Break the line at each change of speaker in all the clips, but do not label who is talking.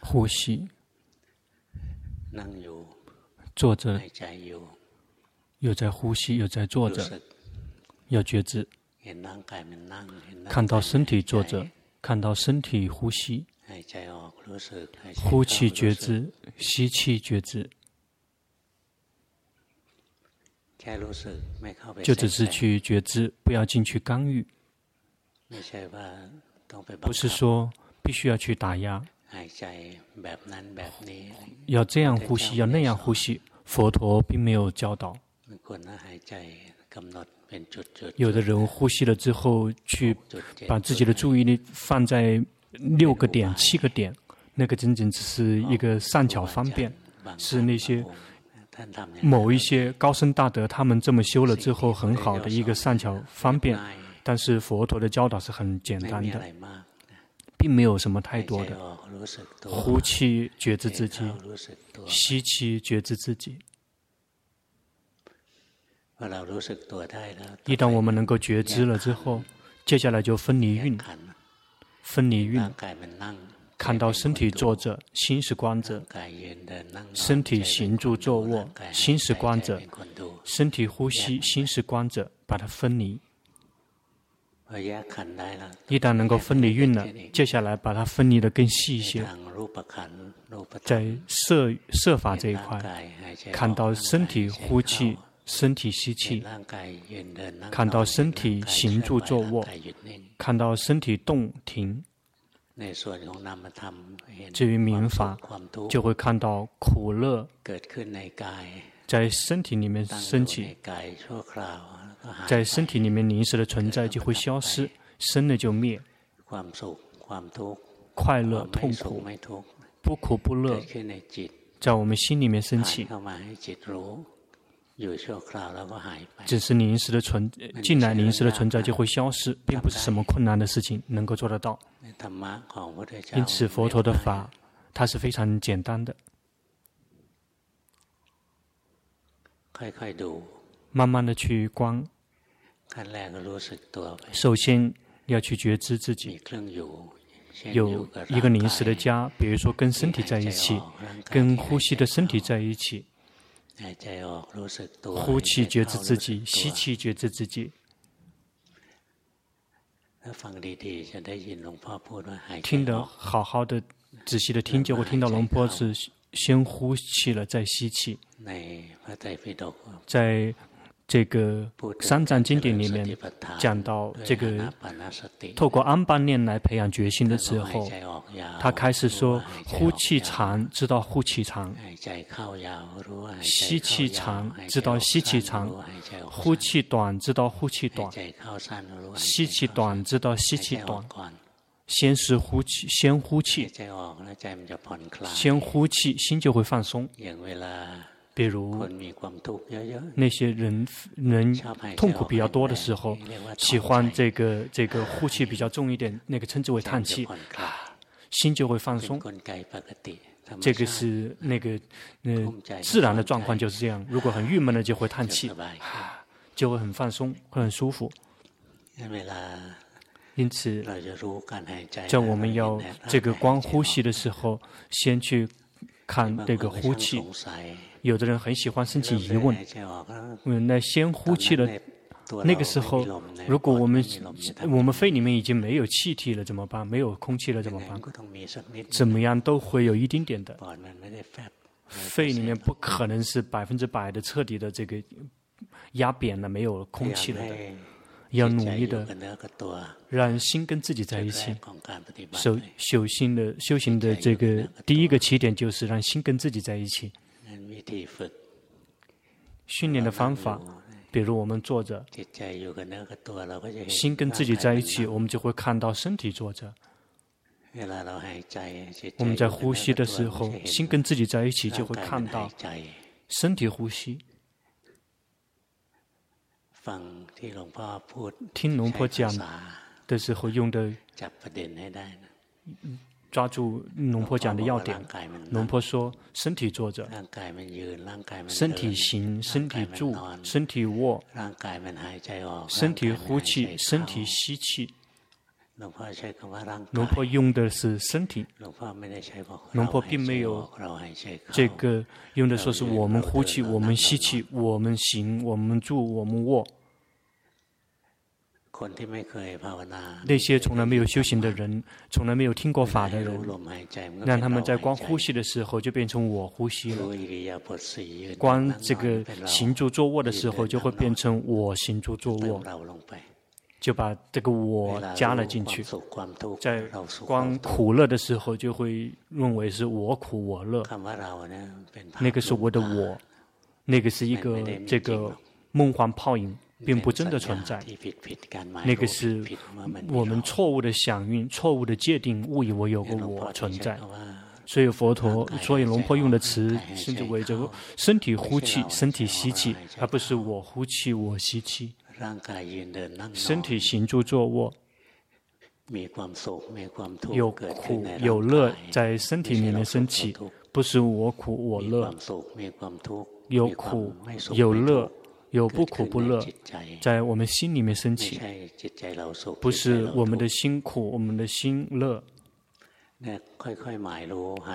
呼吸，坐着，又在呼吸，又在坐着，要觉知，看到身体坐着，看到身体呼吸，呼气觉知，吸气觉知。就只是去觉知，不要进去干预。不是说必须要去打压，要这样呼吸，要那样呼吸。佛陀并没有教导。有的人呼吸了之后，去把自己的注意力放在六个点、七个点，那个仅仅只是一个善巧方便，是那些。某一些高僧大德，他们这么修了之后，很好的一个善巧方便。但是佛陀的教导是很简单的，并没有什么太多的。呼气觉知自己，吸气觉知自己。一旦我们能够觉知了之后，接下来就分离运，分离运。看到身体坐着，心是观者；身体行住坐卧，心是观者；身体呼吸，心是观者。把它分离。一旦能够分离运了，接下来把它分离的更细一些。在色色法这一块，看到身体呼气，身体吸气；看到身体行住坐卧，看到身体动停。至于明法，就会看到苦乐在身体里面升起，在身体里面临时的存在就会消失，生了就灭。快乐、痛苦、不苦不乐，在我们心里面升起。只是临时的存进来，临时的存在就会消失，并不是什么困难的事情能够做得到。因此，佛陀的法，它是非常简单的。慢慢的去观，首先要去觉知自己，有一个临时的家，比如说跟身体在一起，跟呼吸的身体在一起。呼气觉知自己，吸气觉知自己。听得好好的，仔细的听，就会听到龙波是先呼气了再吸气。在这个三藏经典里面讲到，这个透过安般念来培养决心的时候，他开始说：呼气长，知道呼气长；吸气长，知道吸气长；呼气短，知道呼气短；吸气短，知道吸气短。先是呼气，先呼气，先呼气，心就会放松。比如那些人人痛苦比较多的时候，喜欢这个这个呼气比较重一点，那个称之为叹气，心就会放松。这个是那个嗯自然的状况就是这样。如果很郁闷的就会叹气，就会很放松，会很舒服。因此，在我们要这个光呼吸的时候，先去看这个呼气。有的人很喜欢升起疑问，嗯，那先呼气的，那个时候，如果我们我们肺里面已经没有气体了怎么办？没有空气了怎么办？怎么样都会有一丁点的，肺里面不可能是百分之百的彻底的这个压扁了，没有空气了的，要努力的让心跟自己在一起。修修心的修行的这个第一个起点就是让心跟自己在一起。训练的方法，比如我们坐着，心跟自己在一起，我们就会看到身体坐着。我们在呼吸的时候，心跟自己在一起，就会看到身体呼吸。听龙婆讲的时候用的。抓住龙婆讲的要点。龙婆说：身体坐着，身体行，身体住，身体卧，身体呼气，身体吸气。龙婆用的是身体，龙婆并没有这个用的说是我们呼气，我们吸气，我们行，我们住，我们卧。那些从来没有修行的人，从来没有听过法的人，让他们在光呼吸的时候就变成我呼吸了；光这个行住坐卧的时候就会变成我行住坐卧，就把这个我加了进去。在光苦乐的时候就会认为是我苦我乐，那个是我的我，那个是一个这个梦幻泡影。并不真的存在，那个是我们错误的响应、错误的界定，误以为有个我存在。所以佛陀，所以龙婆用的词，甚至为这个身体呼气、身体吸气，而不是我呼气、我吸气。身体行住坐卧，有苦有乐在身体里面升起，不是我苦我乐。有苦有乐。有不苦不乐，在我们心里面升起，不是我们的辛苦，我们的心乐。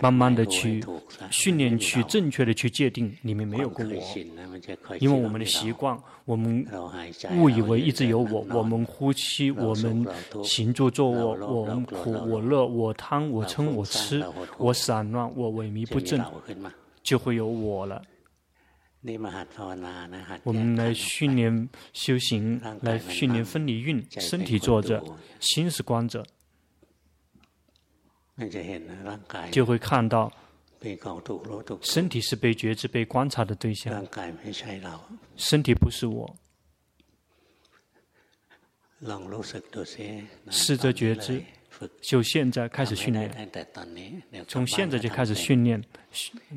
慢慢的去训练，去正确的去界定，里面没有个我。因为我们的习惯，我们误以为一直有我。我们呼吸，我们行住坐卧，我们苦我乐，我贪我嗔我痴，我散乱，我萎靡不振，就会有我了。我们来训练修行，来训练分离运。身体坐着，心是观者，就会看到身体是被觉知、被观察的对象。身体不是我。试着觉知。就现在开始训练，从现在就开始训练，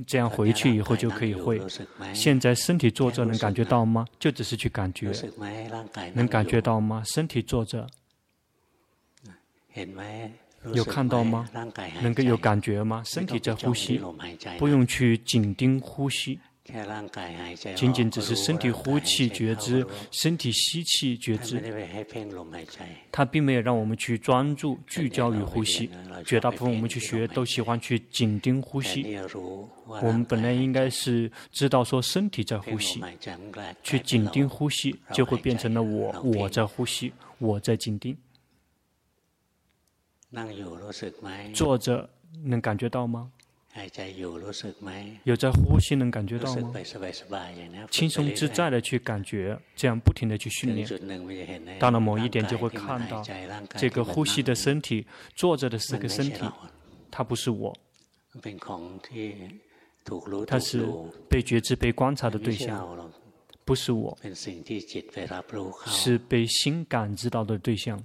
这样回去以后就可以会。现在身体坐着能感觉到吗？就只是去感觉，能感觉到吗？身体坐着，有看到吗？能够有感觉吗？身体在呼吸，不用去紧盯呼吸。仅仅只是身体呼气觉知，身体吸气觉知。他并没有让我们去专注聚焦于呼吸。绝大部分我们去学都喜欢去紧盯呼吸。我们本来应该是知道说身体在呼吸，去紧盯呼吸就会变成了我，我在呼吸，我在紧盯。坐着能感觉到吗？有在呼吸，能感觉到吗？轻松自在的去感觉，这样不停的去训练。到了某一点，就会看到这个呼吸的身体，坐着的这个身体，它不是我，它是被觉知、被观察的对象，不是我，是被心感知到的对象。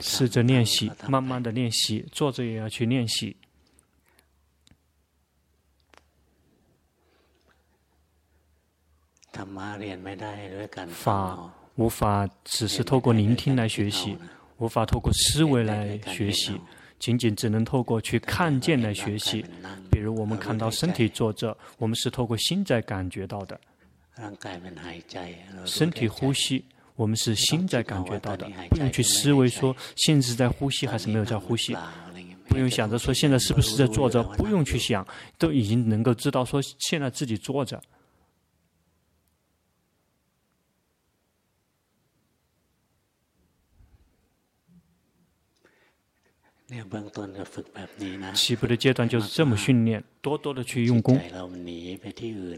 试着练习，慢慢的练习，坐着也要去练习。法无法只是透过聆听来学习，无法透过思维来学习，仅仅只能透过去看见来学习。比如我们看到身体坐着，我们是透过心在感觉到的。身体呼吸。我们是心在感觉到的，不用去思维说现在是在呼吸还是没有在呼吸，不用想着说现在是不是在坐着，不用去想，都已经能够知道说现在自己坐着。起步的阶段就是这么训练，多多的去用功。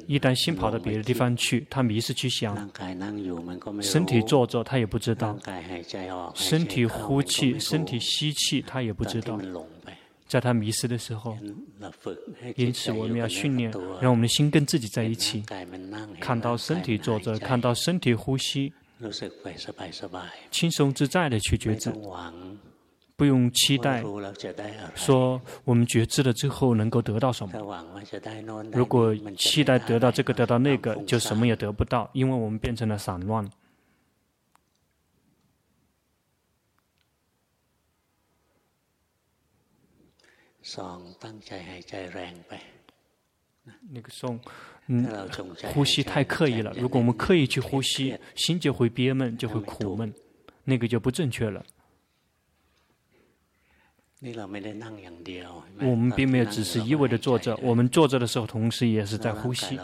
一旦心跑到别的地方去，他迷失去想，身体坐着他也不知道，身体呼气、身体吸气他也不知道，在他迷失的时候。因此我们要训练，让我们的心跟自己在一起，看到身体坐着，看到身体呼吸，轻松自在的去觉知。不用期待，说我们觉知了之后能够得到什么。如果期待得到这个得到那个，就什么也得不到，因为我们变成了散乱。那个颂，嗯，呼吸太刻意了。如果我们刻意去呼吸，心就会憋闷，就会苦闷，那个就不正确了。我们并没有只是一味的坐着，我们坐着的时候，同时也是在呼吸，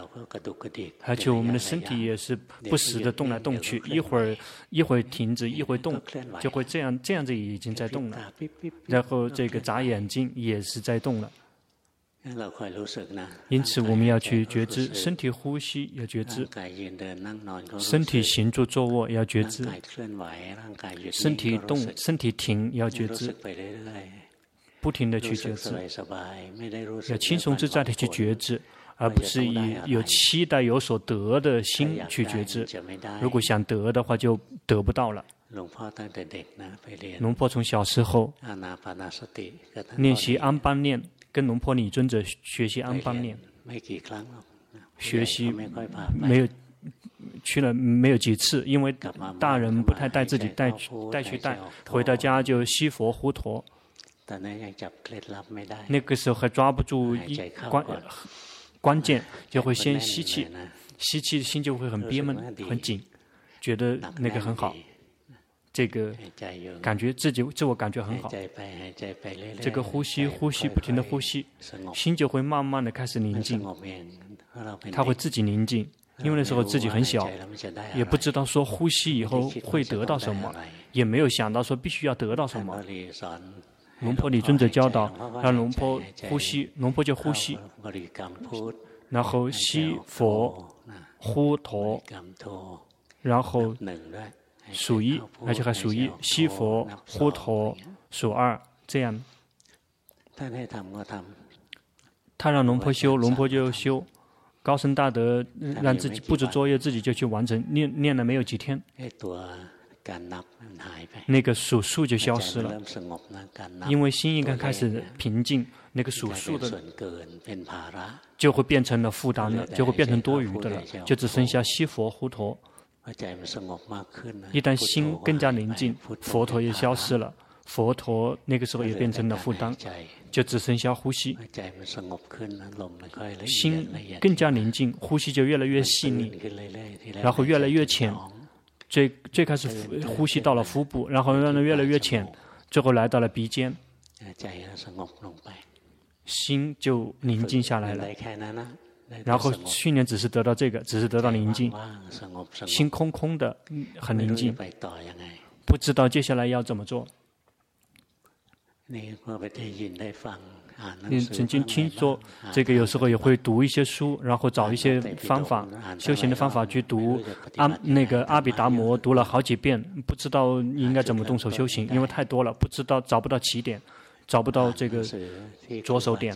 而且我们的身体也是不时的动来动去，一会儿一会儿停止，一会儿动，就会这样这样子已经在动了。然后这个眨眼睛也是在动了。因此，我们要去觉知身体呼吸，要觉知身体行住坐卧，要觉知身体动、身体停，要觉知。不停地去觉知，要轻松自在的去觉知，而不是以有期待、有所得的心去觉知。如果想得的话，就得不到了。龙婆从小时候练习安般念，跟龙婆李尊者学习安般念，学习没有去了没有几次，因为大人不太带自己带去带去带，回到家就吸佛呼陀。那个时候还抓不住一关关键，就会先吸气，吸气心就会很憋闷、很紧，觉得那个很好，这个感觉自己自我感觉很好。这个呼吸呼吸不停的呼吸，心就会慢慢的开始宁静，它会自己宁静，因为那时候自己很小，也不知道说呼吸以后会得到什么，也没有想到说必须要得到什么。龙婆李尊者教导，让龙婆呼吸，龙婆就呼吸，然后吸佛呼陀，然后数一，而且还数一，西佛呼陀数二，这样。他让龙婆修，龙婆就修，高僧大德让自己布置作业，自己就去完成，念念了没有几天。那个数数就消失了，因为心一刚开始平静，那个数数的就会变成了负担了，就会变成多余的了，就只剩下西佛呼陀。一旦心更加宁静，佛陀也消失了，佛陀那个时候也变成了负担，就只剩下呼吸。心更加宁静，呼吸就越来越细腻，然后越来越浅。最最开始呼吸到了腹部，然后让它越来越浅，最后来到了鼻尖，心就宁静下来了。然后训练只是得到这个，只是得到宁静，心空空的，很宁静，不知道接下来要怎么做。你曾经听说这个，有时候也会读一些书，然后找一些方法，修行的方法去读阿那个阿比达摩，读了好几遍，不知道应该怎么动手修行，因为太多了，不知道找不到起点，找不到这个着手点。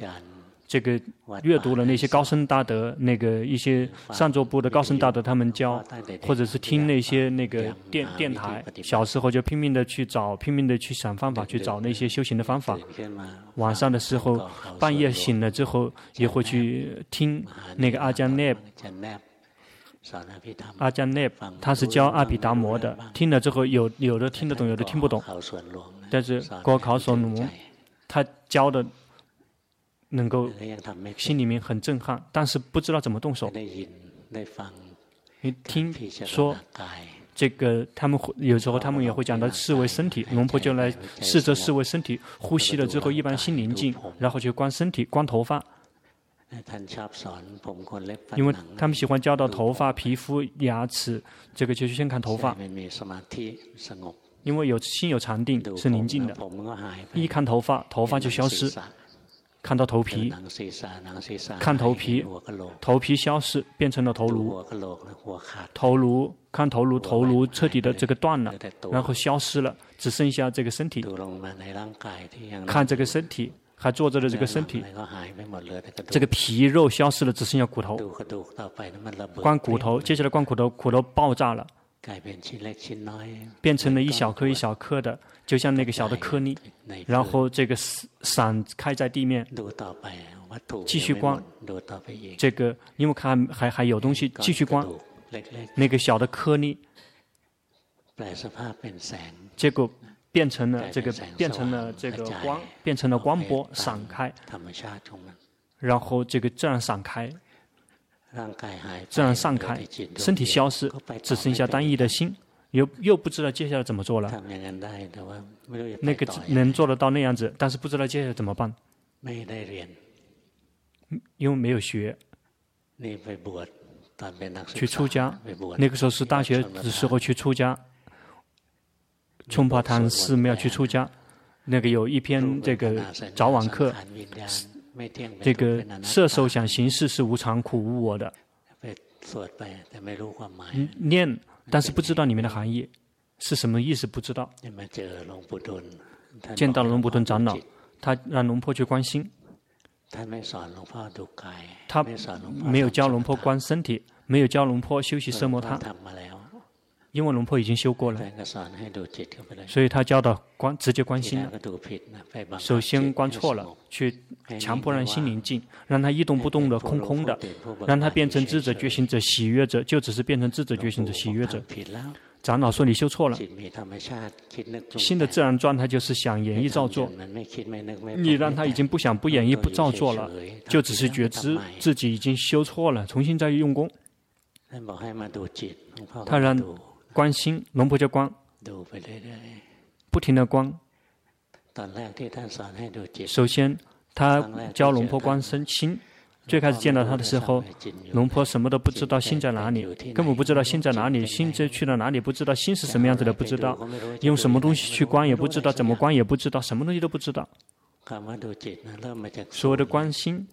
这个阅读了那些高僧大德，那个一些上座部的高僧大德他们教，或者是听那些那个电电台，小时候就拼命的去找，拼命的去想方法去找那些修行的方法。晚上的时候，半夜醒了之后，也会去听那个阿姜涅，阿姜涅他是教阿毗达摩的，听了之后有有的听得懂，有的听不懂，但是国考索奴他教的。能够心里面很震撼，但是不知道怎么动手。你听说这个，他们会有时候他们也会讲到视为身体，龙婆就来试着视为身体，呼吸了之后，一般心宁静，然后就观身体，观头发。因为他们喜欢教到头发、皮肤、牙齿，这个就先看头发。因为有心有禅定是宁静的，一看头发，头发就消失。看到头皮，看头皮，头皮消失，变成了头颅，头颅看头颅，头颅彻底的这个断了，然后消失了，只剩下这个身体。看这个身体，还坐着的这个身体，这个皮肉消失了，只剩下骨头。光骨头，接下来光骨头，骨头爆炸了。变成了一小颗一小颗的，就像那个小的颗粒，然后这个散开在地面，继续光。这个，因为看还还有东西，继续光。那个小的颗粒，结果变成了这个变成了这个光，变成了光波散开，然后这个这样散开，自然散开，身体消失，只剩下单一的心，又又不知道接下来怎么做了。那个能做得到那样子，但是不知道接下来怎么办。因为没有学，去出家，那个时候是大学的时候去出家。冲帕坦寺庙去出家，那个有一篇这个早晚课，这个射手想行识是无常苦无我的，念，但是不知道里面的含义是什么意思，不知道。见到了龙布顿长老，他让龙婆去关心，他没有教龙婆观身体，没有教龙婆休息奢摩他。因为龙婆已经修过了，所以他教的观直接观心了。首先观错了，去强迫让心宁静，让他一动不动的空空的，让他变成智者觉醒者喜悦者，就只是变成智者觉醒者喜悦者。长老说你修错了，新的自然状态就是想演绎造作，你让他已经不想不演绎不造作了，就只是觉知自己已经修错了，重新再用功。他让。观心，龙婆就观，不停的观。首先，他教龙婆观身心。最开始见到他的时候，龙婆什么都不知道，心在哪里，根本不知道心在哪里，心这去了哪里，不知道心是什么样子的，不知道用什么东西去观，也不知道怎么观，也不知道什么东西都不知道。所谓的观心，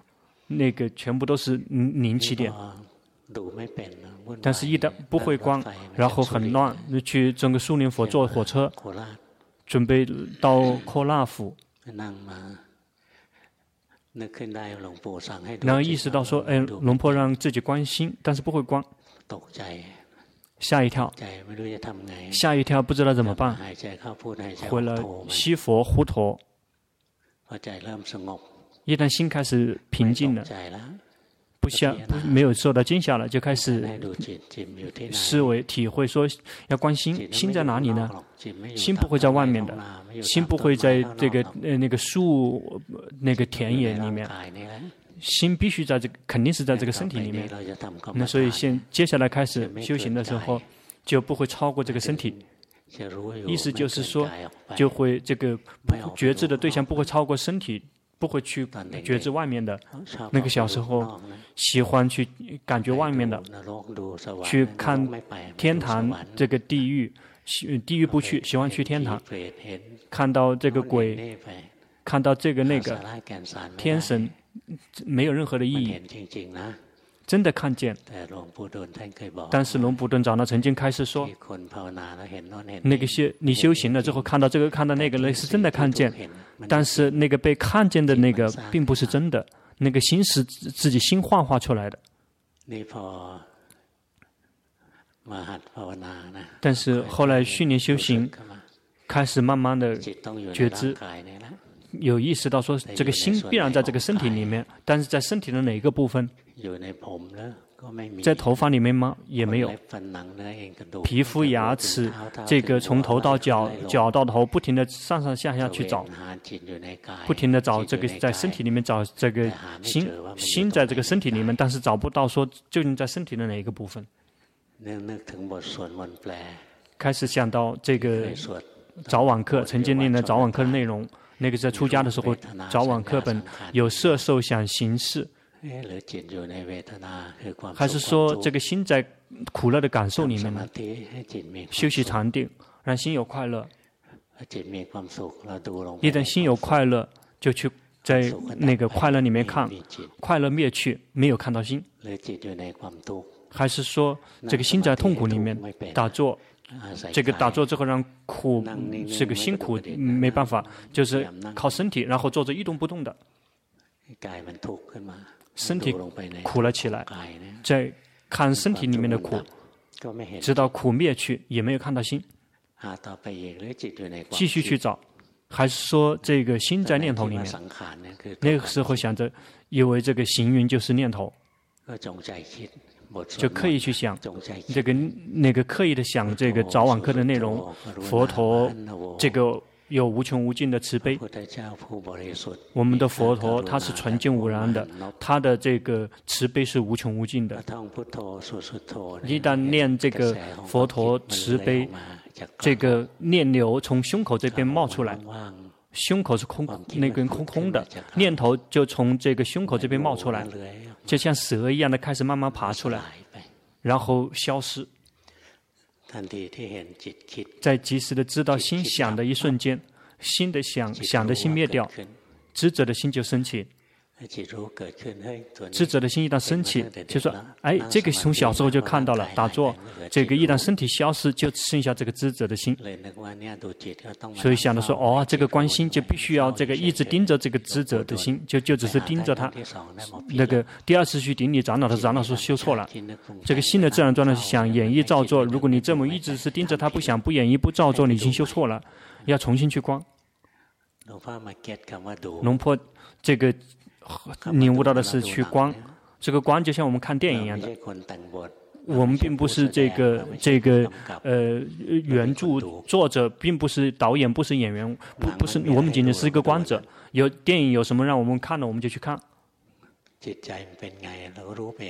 那个全部都是零起点。但是，一旦不会观，然后很乱，去整个苏联佛坐火车，准备到科拉府，然后意识到说：“哎，龙婆让自己关心，但是不会观，吓一跳，吓一跳，不知道怎么办，回了西佛胡陀，一旦心开始平静了。”不想不没有受到惊吓了，就开始思维体会说要关心，心在哪里呢？心不会在外面的，心不会在这个呃那个树那个田野里面，心必须在这个肯定是在这个身体里面。那所以现接下来开始修行的时候，就不会超过这个身体。意思就是说，就会这个觉知的对象不会超过身体。不会去觉知外面的，那个小时候喜欢去感觉外面的，去看天堂这个地狱，地狱不去，喜欢去天堂，看到这个鬼，看到这个那个天神，没有任何的意义。真的看见，但是龙布顿长老曾经开始说，那个修你修行了之后看到这个看到那个，那是真的看见，但是那个被看见的那个并不是真的，那个心是自己心幻化出来的。但是后来训练修行，开始慢慢的觉知，有意识到说这个心必然在这个身体里面，但是在身体的哪一个部分？在头发里面吗？也没有。皮肤、牙齿，这个从头到脚，脚到头，不停的上上下下去找，不停的找这个在身体里面找这个心，心在这个身体里面，但是找不到说究竟在身体的哪一个部分。开始想到这个早晚课，曾经念的早晚课的内容，那个在出家的时候，早晚课本有色受想行识。还是说这个心在苦乐的感受里面呢？休息禅定，让心有快乐。一旦心有快乐，就去在那个快乐里面看，快乐灭去，没有看到心。还是说这个心在痛苦里面打坐，这个打坐之后让苦这个辛苦没办法，就是靠身体，然后坐着一动不动的。身体苦了起来，在看身体里面的苦，直到苦灭去，也没有看到心。继续去找，还是说这个心在念头里面？那个时候想着，以为这个行云就是念头，就刻意去想这个那个刻意的想这个早晚课的内容，佛陀这个有无穷无尽的慈悲。我们的佛陀他是纯净无染的，他的这个慈悲是无穷无尽的。一旦念这个佛陀慈悲，这个念流从胸口这边冒出来，胸口是空，那根空空的，念头就从这个胸口这边冒出来，就像蛇一样的开始慢慢爬出来，然后消失。在及时的知道心想的一瞬间，心的想想的心灭掉，知者的心就升起。知者的心一旦升起，就说：“哎，这个从小时候就看到了，打坐，这个一旦身体消失，就剩下这个智者的心。所以想着说，哦，这个观心就必须要这个一直盯着这个智者的心，就就只是盯着他。那个第二次去顶礼长老的长老说修错了，这个心的自然状态是想演绎造作。如果你这么一直是盯着他，不想不演绎不造作，你已经修错了，要重新去观。龙坡这个。”领悟到的是去观，这个观就像我们看电影一样的。我们并不是这个这个呃原著作者，并不是导演，不是演员，不不是我们仅仅是一个观者。有电影有什么让我们看的，我们就去看。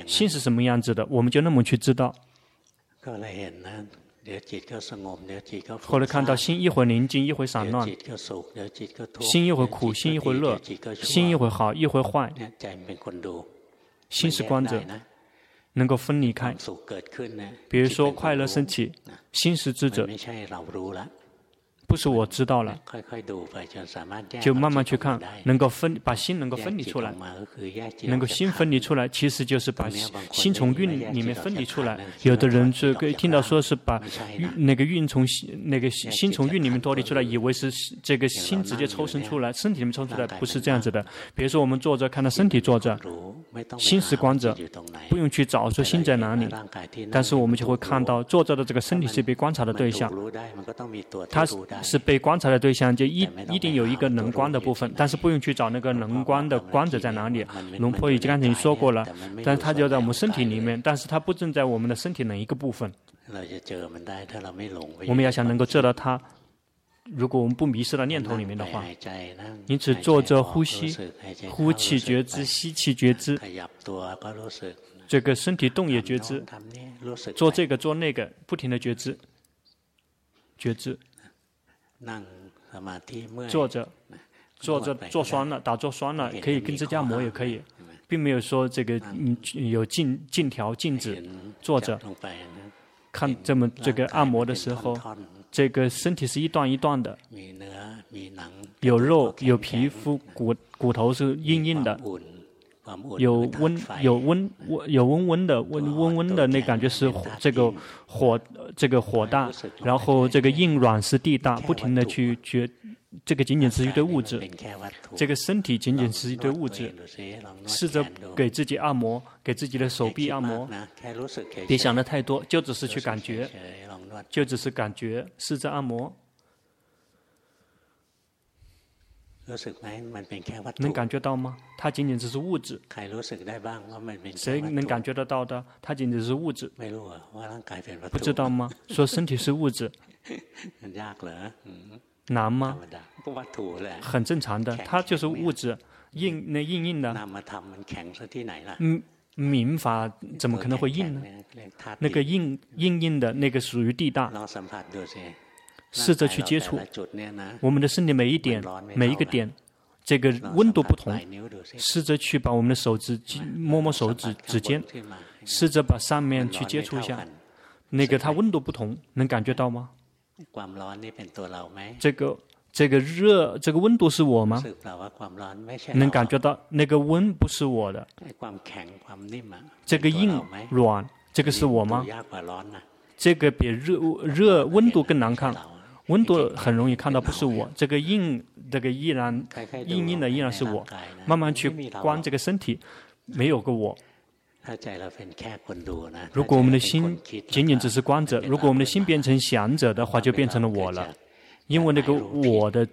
心是什么样子的，我们就那么去知道。后来看到心一会宁静，一会散乱；心一会苦，心一会乐；心一会好，一会坏。心是观者，能够分离开。比如说快乐升起，心是智者。不是我知道了，就慢慢去看，能够分把心能够分离出来，能够心分离出来，其实就是把心从运里面分离出来。有的人这个听到说是把那个运从心那个心从运里面脱离出来，以为是这个心直接抽身出来，身体里面抽出来，不是这样子的。比如说我们坐着看到身体坐着，心是观者，不用去找说心在哪里，但是我们就会看到坐着的这个身体是被观察的对象，他。是被观察的对象，就一一定有一个能观的部分，但是不用去找那个能观的观者在哪里。龙婆已经刚才已经说过了，但是他就在我们身体里面，但是他不正在我们的身体哪一个部分。我们要想能够知道他，如果我们不迷失到念头里面的话，因此坐着呼吸，呼气觉知，吸气觉知，这个身体动也觉知，做这个做那个，不停的觉知，觉知。坐着，坐着坐酸了，打坐酸了，可以跟指甲磨也可以，并没有说这个嗯有禁禁条禁止坐着。看这么这个按摩的时候，这个身体是一段一段的，有肉有皮肤，骨骨头是硬硬的。有温有温温有温温的温温温的那感觉是这个火这个火大，然后这个硬软是地大，不停的去觉，这个仅仅是一堆物质，这个身体仅仅是一堆物质，试着给自己按摩，给自己的手臂按摩，别想的太多，就只是去感觉，就只是感觉，试着按摩。能感觉到吗？它仅仅只是物质。谁能感觉得到的？它仅仅是物质。不知道吗？说身体是物质，难吗？很正常的，它就是物质，硬那硬硬的。嗯，民法怎么可能会硬呢？那个硬硬硬的那个属于地大。试着去接触我们的身体每一点、每一个点，这个温度不同。试着去把我们的手指摸摸手指指尖，试着把上面去接触一下，那个它温度不同，能感觉到吗？这个这个热，这个温度是我吗？能感觉到那个温不是我的？这个硬软，这个是我吗？这个比热热温度更难看。温度很容易看到，不是我。这个硬，这个依然硬硬的依然是我。慢慢去观这个身体，没有个我。如果我们的心仅仅只是观者，如果我们的心变成想者的话，就变成了我了。因为那个我的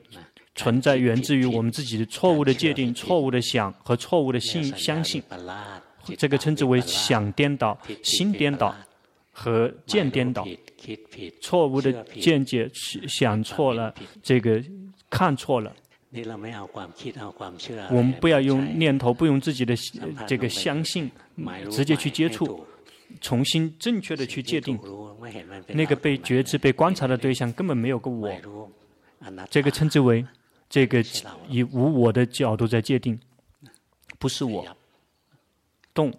存在源自于我们自己的错误的界定、错误的想和错误的信相信。这个称之为想颠倒、心颠倒和见颠倒。错误的见解，想错了，这个看错了。我们不要用念头，不用自己的这个相信，直接去接触，重新正确的去界定。那个被觉知、被观察的对象根本没有个我，这个称之为这个以无我的角度在界定，不是我。动，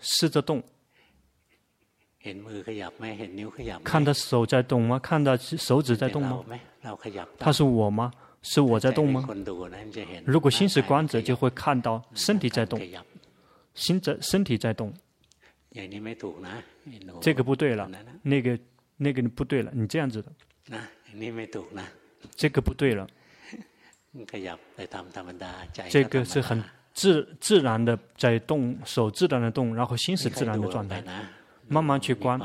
试着动。看到手在动吗？看到手指在动吗？他是我吗？是我在动吗？如果心是观者，就会看到身体在动，心在身体在动。这个不对了，那个那个不对了，你这样子的。这个不对了。这个是很自自然的在动，手自然的动，然后心是自然的状态。慢慢去观，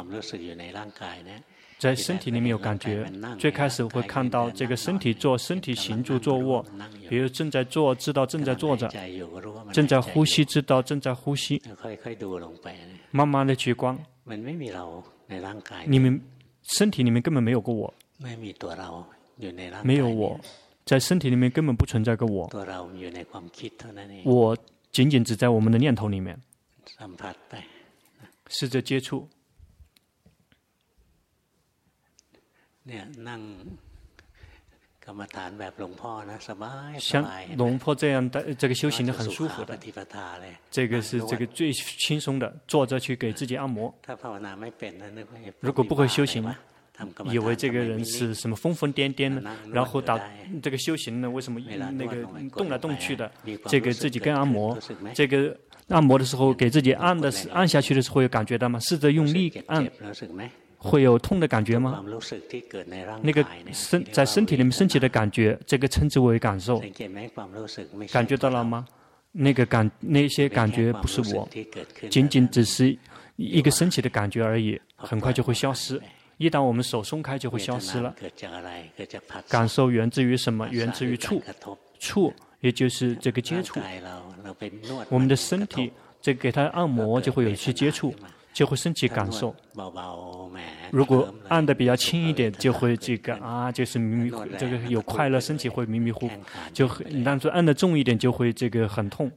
在身体里面有感觉。最开始会看到这个身体做身体行住坐卧，比如正在坐，知道正在坐着；正在呼吸，知道正在呼吸。慢慢的去观，你们身体里面根本没有过我，没有我，在身体里面根本不存在个我。我仅仅只在我们的念头里面。试着接触。像龙婆这样的这个修行的很舒服的，这个是这个最轻松的，坐着去给自己按摩。如果不会修行，以为这个人是什么疯疯癫癫的，然后打这个修行呢？为什么那个动来动去的？这个自己跟按摩，这个。按摩的时候，给自己按的是按下去的时候，有感觉到吗？试着用力按，会有痛的感觉吗？那个身在身体里面升起的感觉，这个称之为感受。感觉到了吗？那个感那些感觉不是我，仅仅只是一个升起的感觉而已，很快就会消失。一旦我们手松开，就会消失了。感受源自于什么？源自于触，触。也就是这个接触，我们的身体，这给它按摩就会有一些接触，就会升起感受。如果按的比较轻一点，就会这个啊，就是迷迷糊，这个有快乐，身体会迷迷糊糊。就当做按的重一点，就会这个很痛。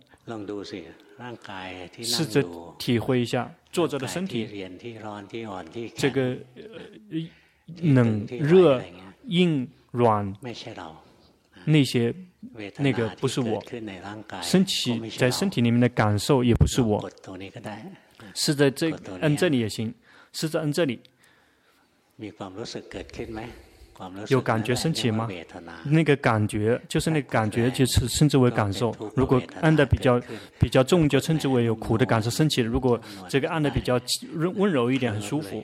试着体会一下坐着的身体，这个冷热硬软那些。那个不是我，身体在身体里面的感受也不是我，是在这按这里也行，是在按这里，有感觉升起吗？那个感觉就是那个感觉，就是称之为感受。如果按的比较比较重，就称之为有苦的感受升起；如果这个按的比较温柔一点，很舒服，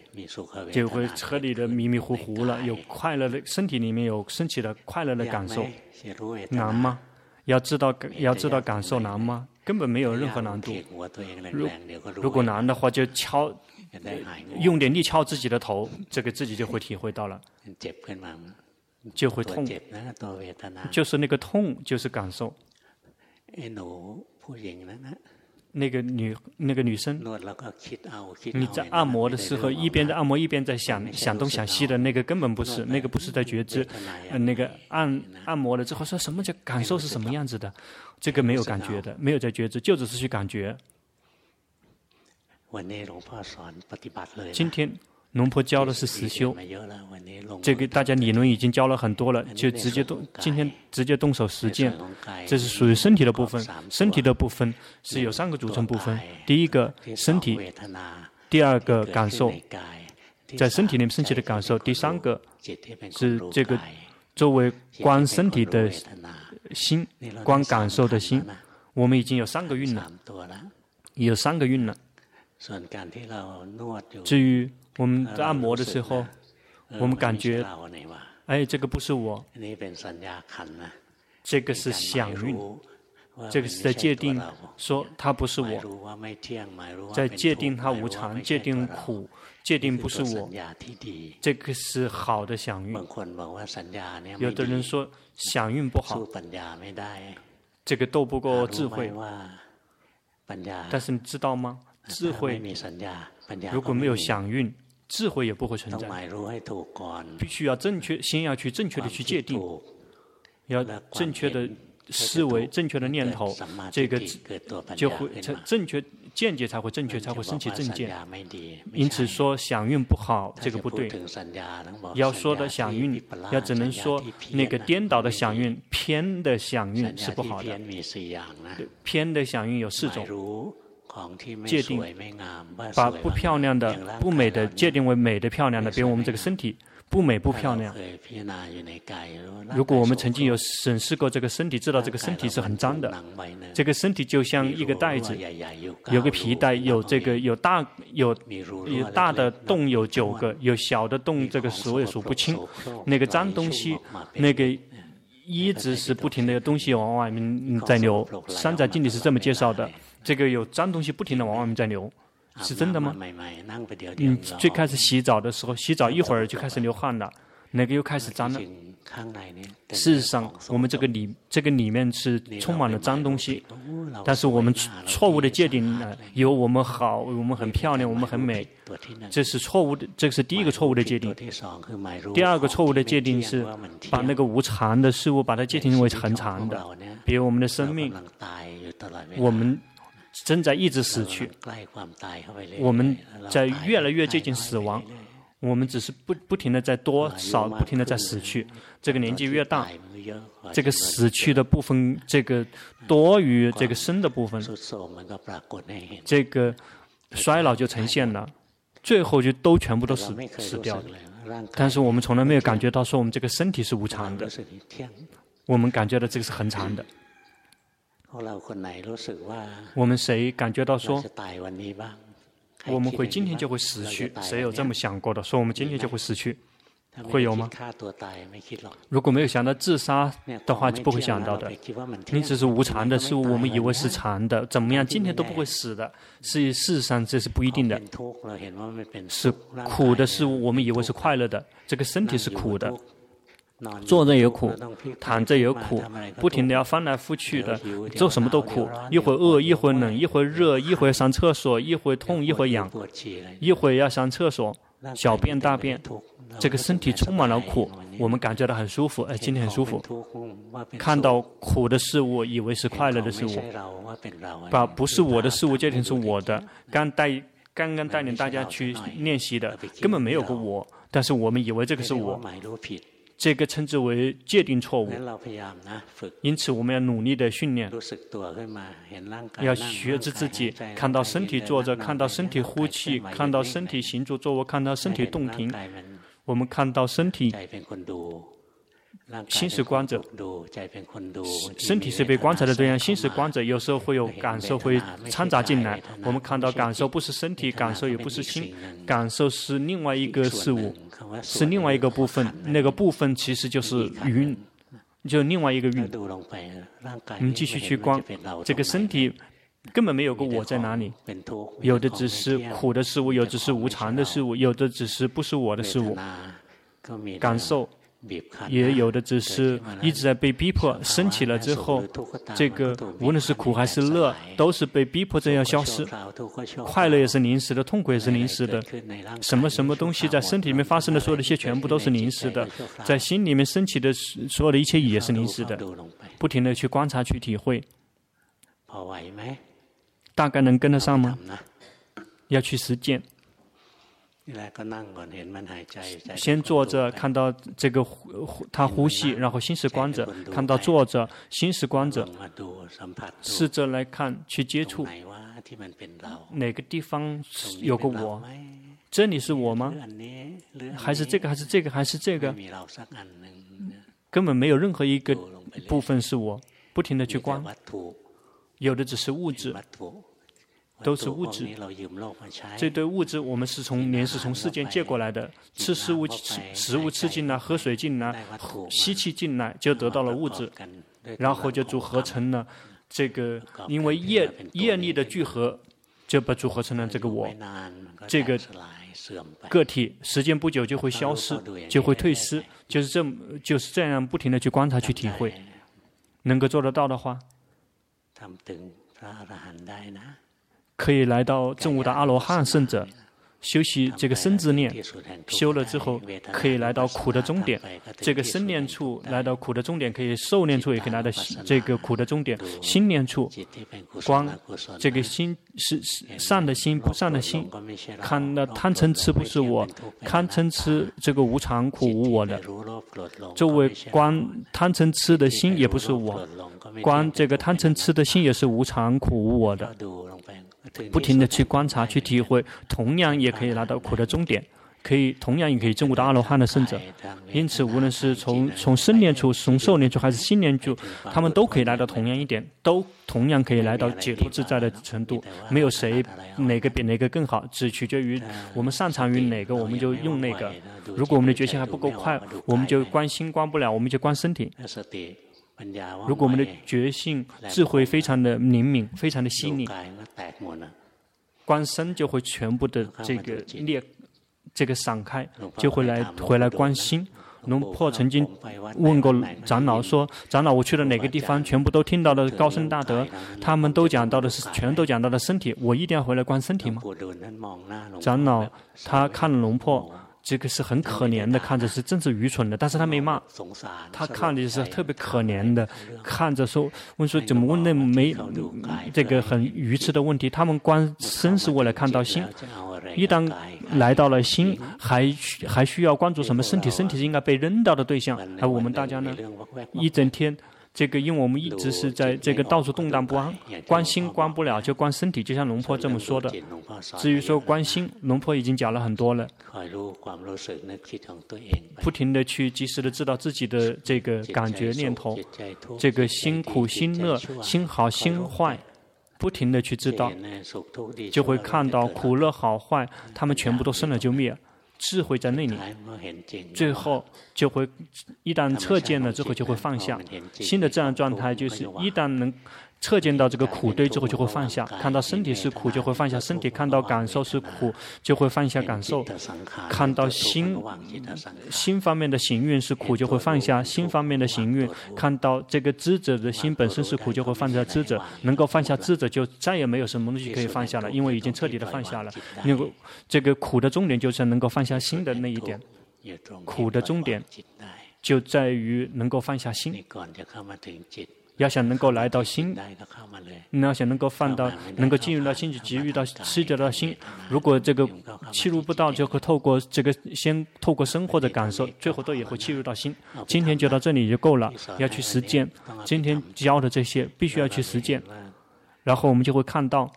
就会彻底的迷迷糊糊了。有快乐的身体里面有升起的快乐的感受。难吗？要知道，要知道感受难吗？根本没有任何难度。如如果难的话，就敲，用点力敲自己的头，这个自己就会体会到了，就会痛，就是那个痛，就是感受。那个女那个女生，你在按摩的时候，一边在按摩一边在想想东想西的那个根本不是，那个不是在觉知。那个按按摩了之后说什么叫感受是什么样子的？这个没有感觉的，没有在觉知，就只是去感觉。今天。龙婆教的是实修，这个大家理论已经教了很多了，就直接动，今天直接动手实践，这是属于身体的部分。身体的部分是有三个组成部分，第一个身体，第二个感受，在身体里面升起的感受，第三个是这个作为观身体的心，观感受的心。我们已经有三个运了，有三个运了。至于。我们在按摩的时候，我们感觉，哎，这个不是我，这个是想运，这个是在界定，说他不是我，在界定他无常，界定苦，界定不是我，这个是好的想运。有的人说想运不好，这个斗不过智慧，但是你知道吗？智慧如果没有想蕴。智慧也不会存在。必须要正确，先要去正确的去界定，要正确的思维、正确的念头，这个就会正正确。见解才会正确，才会升起正见。因此说想运不好，这个不对。要说的想运，要只能说那个颠倒的想运、偏的想运是不好的。偏的想运有四种。界定，把不漂亮的、不美的界定为美的、漂亮的，比如我们这个身体。不美不漂亮。如果我们曾经有审视过这个身体，知道这个身体是很脏的。这个身体就像一个袋子，有个皮带，有这个有大有有大的洞有九个，有小的洞这个数也数不清。那个脏东西，那个一直是不停的有东西往外面在流。三载经里是这么介绍的，这个有脏东西不停的往外面在流。是真的吗？你最开始洗澡的时候，洗澡一会儿就开始流汗了，那个又开始脏了。事实上，我们这个里这个里面是充满了脏东西，但是我们错误的界定了，有我们好，我们很漂亮，我们很美，这是错误的，这是第一个错误的界定。第二个错误的界定是把那个无常的事物把它界定为恒常的，比如我们的生命，我们。正在一直死去，我们在越来越接近死亡，我们只是不不停的在多少不停的在死去。这个年纪越大，这个死去的部分，这个多于这个生的部分，这个衰老就呈现了，最后就都全部都死死掉了。但是我们从来没有感觉到说我们这个身体是无常的，我们感觉到这个是恒常的。我们谁感觉到说，我们会今天就会死去？谁有这么想过的？说我们今天就会死去，会有吗？如果没有想到自杀的话，就不会想到的。你只是无常的事物，我们以为是常的，怎么样？今天都不会死的。是事实上这是不一定的。是苦的事物，我们以为是快乐的。这个身体是苦的。坐着也苦，躺着也苦，不停的要翻来覆去的，做什么都苦。一会儿饿，一会儿冷，一会儿热，一会儿上厕所，一会儿痛，一会儿痒，一会儿要上厕所，小便大便，这个身体充满了苦，我们感觉到很舒服，哎，今天很舒服。看到苦的事物，以为是快乐的事物，把不是我的事物界定是我的。刚带刚刚带领大家去练习的，根本没有个我，但是我们以为这个是我。这个称之为界定错误，因此我们要努力的训练，要学着自己看到身体坐着，看到身体呼气，看到身体行住坐卧，看到身体动停，我们看到身体。心是观者，身体是被观察的对象。心是观者，有时候会有感受会掺杂进来。我们看到感受不是身体，感受也不是心，感受是另外一个事物，是另外一个部分。那个部分其实就是云，就另外一个云。我们继续去观这个身体，根本没有个我在哪里，有的只是苦的事物，有的只是无常的事物，有的只是不是我的事物，感受。也有的只是一直在被逼迫，升起了之后，这个无论是苦还是乐，都是被逼迫着要消失。快乐也是临时的，痛苦也是临时的。什么什么东西在身体里面发生的所有的一切，全部都是临时的。在心里面升起的所有的一切也是临时的。不停的去观察，去体会。大概能跟得上吗？要去实践。先坐着，看到这个呼，他呼吸，然后心是观者，看到坐着，心是观者，试着来看，去接触，哪个地方有个我？这里是我吗？还是这个？还是这个？还是这个？根本没有任何一个部分是我，不停的去观，有的只是物质。都是物质，这堆物质我们是从连是从世间借过来的，吃食物吃食物吃进来，喝水进来，吸气进来，就得到了物质，然后就组合成了这个，因为业业力的聚合，就把组合成了这个我，这个个体，时间不久就会消失，就会退失，就是这么就是这样不停的去观察去体会，能够做得到的话。可以来到证悟的阿罗汉圣者，修习这个生之念，修了之后可以来到苦的终点。这个生念处来到苦的终点，可以受念处也可以来到这个苦的终点。心念处，光这个心是善的心，不善的心，看那贪嗔痴不是我，贪嗔痴这个无常苦无我的。作为观贪嗔痴的心也不是我，观这个贪嗔痴的心也是无常苦无我的。不停地去观察、去体会，同样也可以拿到苦的终点，可以同样也可以证悟到阿罗汉的圣者。因此，无论是从从生念处、从寿念处还是心念处，他们都可以来到同样一点，都同样可以来到解脱自在的程度。没有谁哪个比哪个更好，只取决于我们擅长于哪个，我们就用那个。如果我们的决心还不够快，我们就关心关不了，我们就关身体。如果我们的觉性、智慧非常的灵敏，非常的细腻，观身就会全部的这个裂，这个散开，就会来回来观心。龙破曾经问过长老说：“长老，我去了哪个地方，全部都听到了高僧大德，他们都讲到的是，全都讲到了身体，我一定要回来观身体吗？”长老他看了龙婆。这个是很可怜的，看着是真是愚蠢的，但是他没骂，他看着是特别可怜的，看着说问说怎么问那没这个很愚痴的问题？他们观身是为了看到心，一旦来到了心，还还需要关注什么身体？身体是应该被扔掉的对象，而我们大家呢，一整天。这个，因为我们一直是在这个到处动荡不安，关心关不了，就关身体，就像龙婆这么说的。至于说关心，龙婆已经讲了很多了。不停的去及时的知道自己的这个感觉念头，这个心苦心乐，心好心坏，不停地去知道，就会看到苦乐好坏，他们全部都生了就灭。智慧在那里，最后就会一旦测见了之后就会放下。新的自然状态就是一旦能。测见到这个苦堆之后就会放下，看到身体是苦就会放下身体，看到感受是苦就会放下感受，看到心心方面的行运是苦就会放下心方面的行运，看到这个知者的心本身是苦就会放下知者，能够放下知者就再也没有什么东西可以放下了，因为已经彻底的放下了。那个这个苦的重点就是能够放下心的那一点，苦的终点就在于能够放下心。要想能够来到心，你要想能够放到，能够进入到心，就急遇到失觉到心。如果这个契入不到，就会透过这个先透过生活的感受，最后都也会契入到心。今天就到这里就够了，要去实践。今天教的这些必须要去实践，然后我们就会看到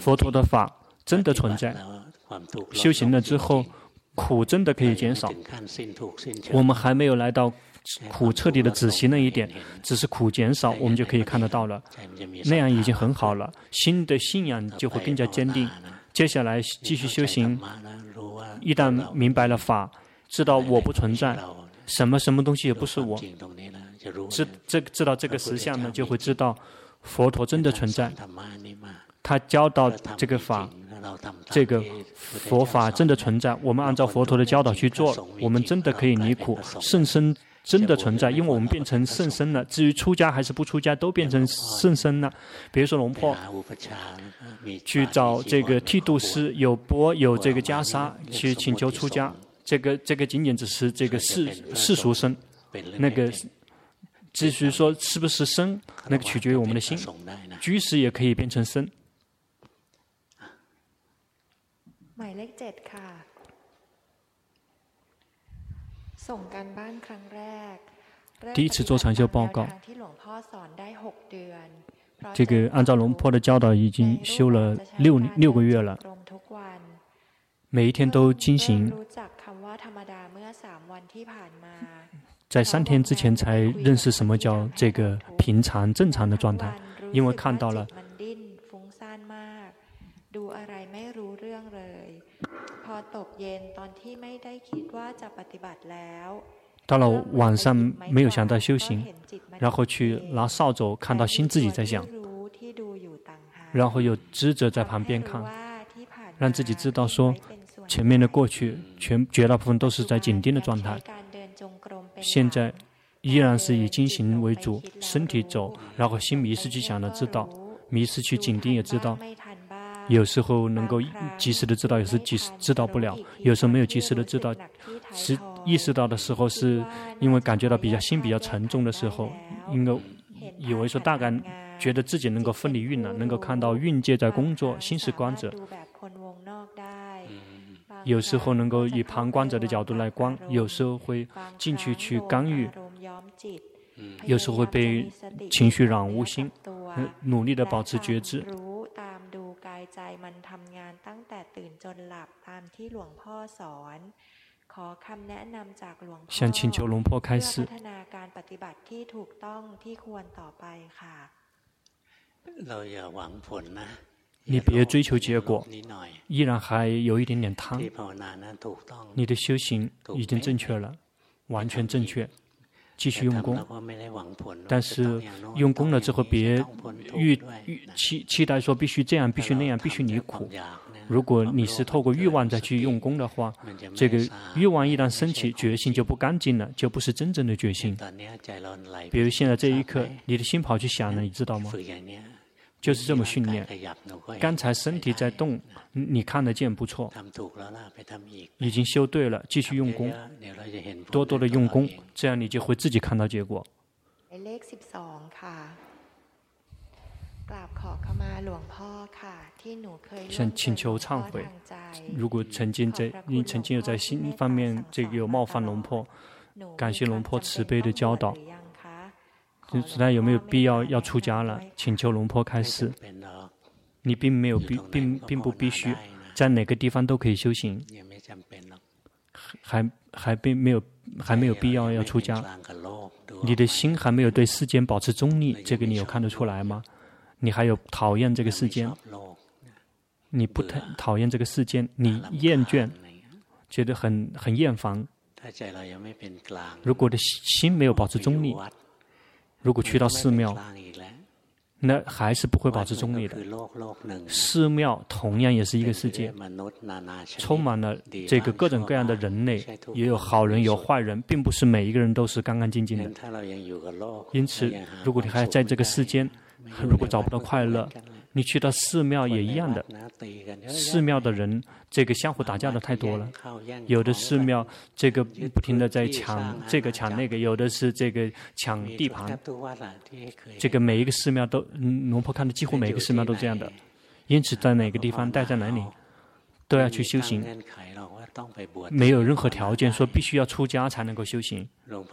佛陀的法真的存在。修行了之后，苦真的可以减少。我们还没有来到。苦彻底的止息那一点，只是苦减少，我们就可以看得到了。那样已经很好了，新的信仰就会更加坚定。接下来继续修行，一旦明白了法，知道我不存在，什么什么东西也不是我，知这知道这个实相呢，就会知道佛陀真的存在。他教导这个法，这个佛法真的存在。我们按照佛陀的教导去做，我们真的可以离苦甚深。真的存在，因为我们变成圣身了。至于出家还是不出家，都变成圣身了。比如说龙婆去找这个剃度师，有钵有这个袈裟，去请求出家。这个这个仅仅只是这个世世俗身，那个至于说是不是身，那个取决于我们的心。居士也可以变成僧。第一次做禅修报告，这个按照龙婆的教导已经修了六六个月了，每一天都进行，在三天之前才认识什么叫这个平常正常的状态，因为看到了。到了晚上，没有想到修行，然后去拿扫帚，看到心自己在想，然后有知者在旁边看，让自己知道说，前面的过去全绝大部分都是在紧盯的状态，现在依然是以经行为主，身体走，然后心迷失去想的知道，迷失去紧盯也知道。有时候能够及时的知道，有时及时知道不了，有时候没有及时的知道，是意识到的时候，是因为感觉到比较心比较沉重的时候，应该以为说大概觉得自己能够分离运了，能够看到运界在工作，心是观者。有时候能够以旁观者的角度来观，有时候会进去去干预，有时候会被情绪染污心，努力的保持觉知。想请求龙婆开示。你别追求结果，依然还有一点点贪。你的修行已经正确了，完全正确，继续用功。但是用功了之后，别预预期期待说必须这样，必须那样，必须离苦。如果你是透过欲望再去用功的话，这个欲望一旦升起，决心就不干净了，就不是真正的决心。比如现在这一刻，你的心跑去想了，你知道吗？就是这么训练。刚才身体在动，你看得见不错，已经修对了，继续用功，多多的用功，这样你就会自己看到结果。想请求忏悔，如果曾经在你曾经有在心方面这个有冒犯龙婆，感谢龙婆慈悲的教导。现在有没有必要要出家了？请求龙婆开示。你并没有必并并不必须在哪个地方都可以修行，还还并没有还没有必要要出家。你的心还没有对世间保持中立，这个你有看得出来吗？你还有讨厌这个世间？你不讨讨厌这个世间？你厌倦，觉得很很厌烦。如果的心没有保持中立。如果去到寺庙，那还是不会保持中立的。寺庙同样也是一个世界，充满了这个各种各样的人类，也有好人有坏人，并不是每一个人都是干干净净的。因此，如果你还在这个世间，如果找不到快乐，你去到寺庙也一样的，寺庙的人这个相互打架的太多了，有的寺庙这个不停的在抢这个抢那个，有的是这个抢地盘，这个每一个寺庙都，嗯龙婆看的几乎每一个寺庙都这样的，因此在哪个地方待在哪里，都要去修行。没有任何条件说必须要出家才能够修行。龙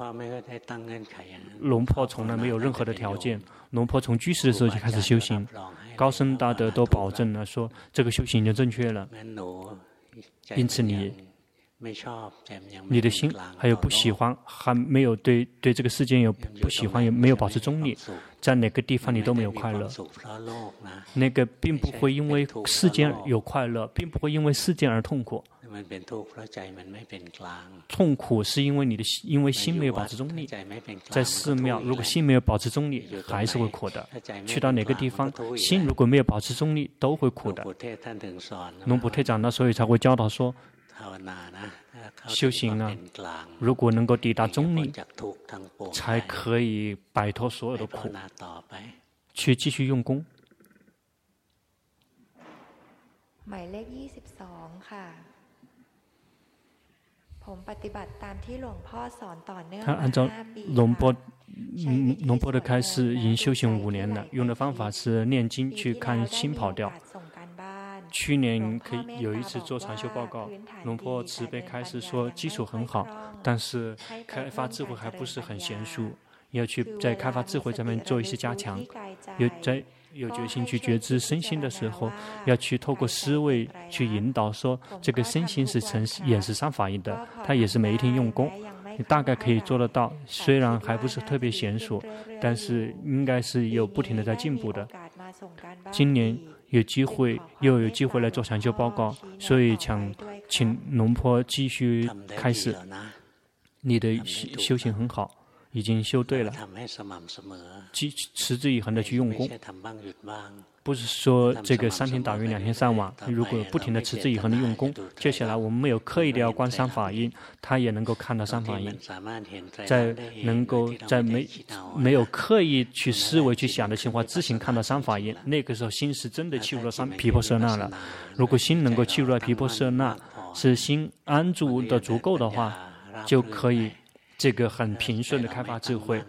婆从来没有任何的条件。龙婆从居士的时候就开始修行，高僧大德都保证了说这个修行就正确了。因此你，你的心还有不喜欢，还没有对对这个世间有不喜欢，也没有保持中立，在哪个地方你都没有快乐。那个并不会因为世间有快乐，并不会因为世间而痛苦。痛苦是因为你的心，因为心没有保持中立。在寺庙，如果心没有保持中立，还是会苦的。去到哪个地方，心如果没有保持中立，都会苦的。龙普特长呢，所以才会教导说，修行啊，如果能够抵达中立，才可以摆脱所有的苦，去继续用功。他按照龙波，嗯，龙波的开示，已经修行五年了。用的方法是念经去看心跑掉。去年可以有一次做禅修报告，龙波慈悲开示说基础很好，但是开发智慧还不是很娴熟，要去在开发智慧上面做一些加强。有在。有决心去觉知身心的时候，要去透过思维去引导，说这个身心是成也是三法印的，他也是每一天用功，你大概可以做得到。虽然还不是特别娴熟，但是应该是有不停的在进步的。今年有机会又有机会来做禅修报告，所以想请龙坡继续开始。你的修修行很好，已经修对了，持持之以恒的去用功，不是说这个三天打鱼两天晒网。如果不停的持之以恒的用功，接下来我们没有刻意的要观三法印，他也能够看到三法印，在能够在没没有刻意去思维去想的情况，自行看到三法印，那个时候心是真的契入了三皮婆舍那了。如果心能够契入了皮婆舍那，是心安住的足够的话，就可以。这个很平顺的开发智慧，